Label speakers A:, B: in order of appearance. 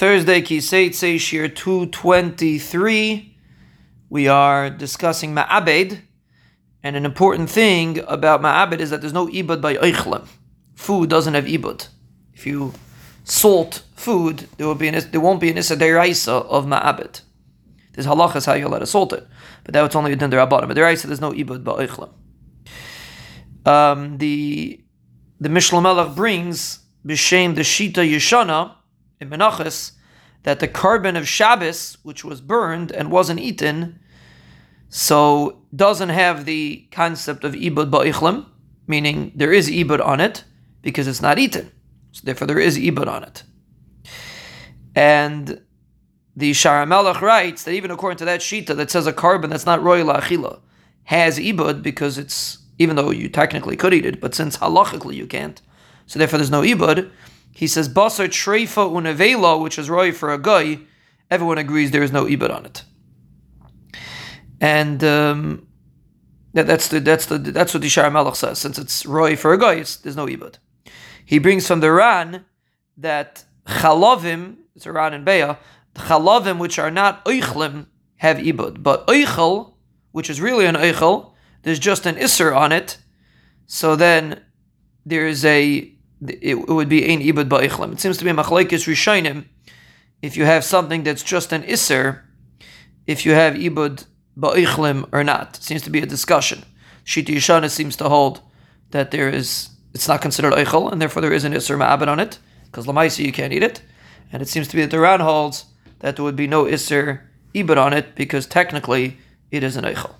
A: Thursday, Kiseitse Shiur 223. We are discussing Ma'abed. And an important thing about Ma'abed is that there's no Ibad by Eichlim. Food doesn't have Ibad. If you salt food, there will be an, there won't be an Issa Deraisa of Ma'abed. There's halachas how you're allowed to salt it. But that was only a din bottom. But Deraisa, there's no Ibad by Eichlim. Um, the the Mishnah Melech brings b'shem the Shita Yeshana in Menachos that the korban of Shabbos, which was burned and wasn't eaten, so doesn't have the concept of ibud ba'ichlim, meaning there is ibud on it because it's not eaten. So therefore there is ibud on it. And the Sharamelech writes that even according to that shita that says a korban that's not royal achila has ibud because it's even though you technically could eat it, but since halachically you can't, so therefore there's no ibud. He says basar treifa unavela, which is roy for a guy. Everyone agrees there is no ibad on it, and um, that, that's the that's the that's what the Shara says. Since it's roy for a guy, there's no ibad. He brings from the Ran that chalavim, it's a Ran and Beya, chalavim which are not oichlim have ibad, but oichel, which is really an oichel, there's just an isser on it. So then there is a it, would be ein ibad ba'ichlim. It seems to be machlekes rishonim. If you have something that's just an iser, if you have ibud ba'ichlim or not, it seems to be a discussion. Shiti Yishana seems to hold that there is it's not considered eichel, and therefore there is an iser ma'abed on it because lamaisi you can't eat it, and it seems to be that the Ran holds that there would be no iser ibud on it because technically it is an eichel.